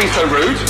be so rude.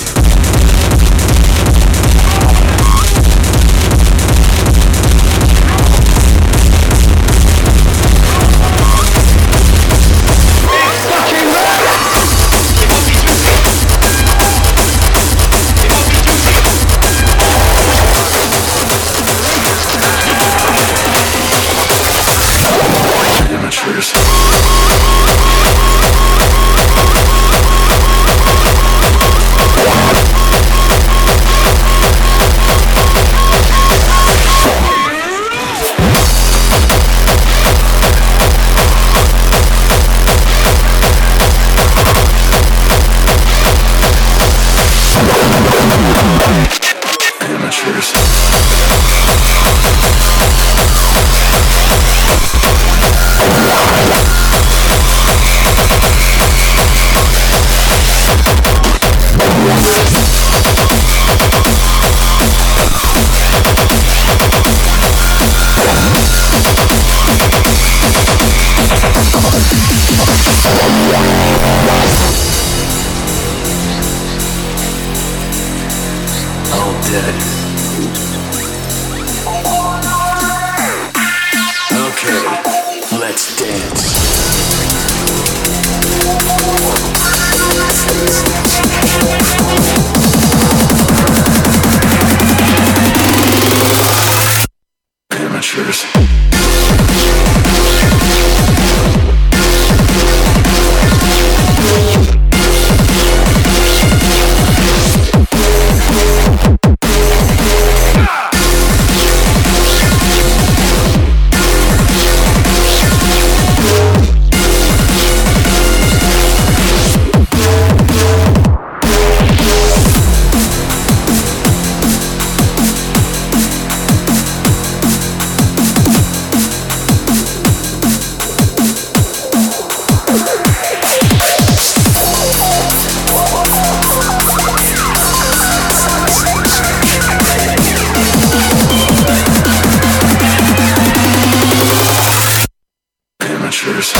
amateurs.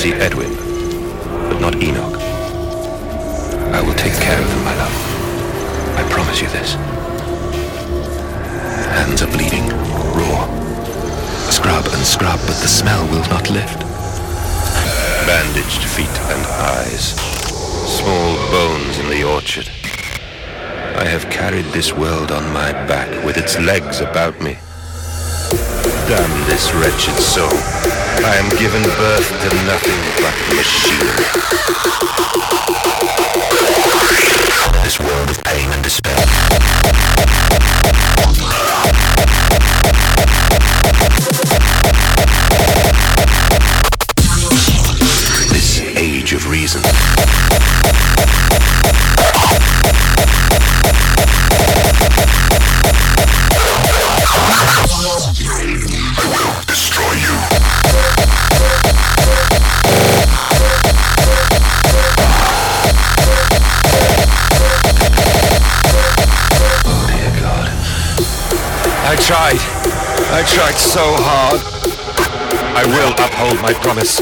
See Edwin, but not Enoch. I will take care of them, my love. I promise you this. Hands are bleeding, raw. Scrub and scrub, but the smell will not lift. Bandaged feet and eyes. Small bones in the orchard. I have carried this world on my back with its legs about me. Damn this wretched soul. I am given birth to nothing but machinery. This world of pain and despair. Tried so hard. I will uphold my promise.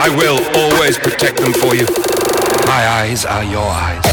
I will always protect them for you. My eyes are your eyes.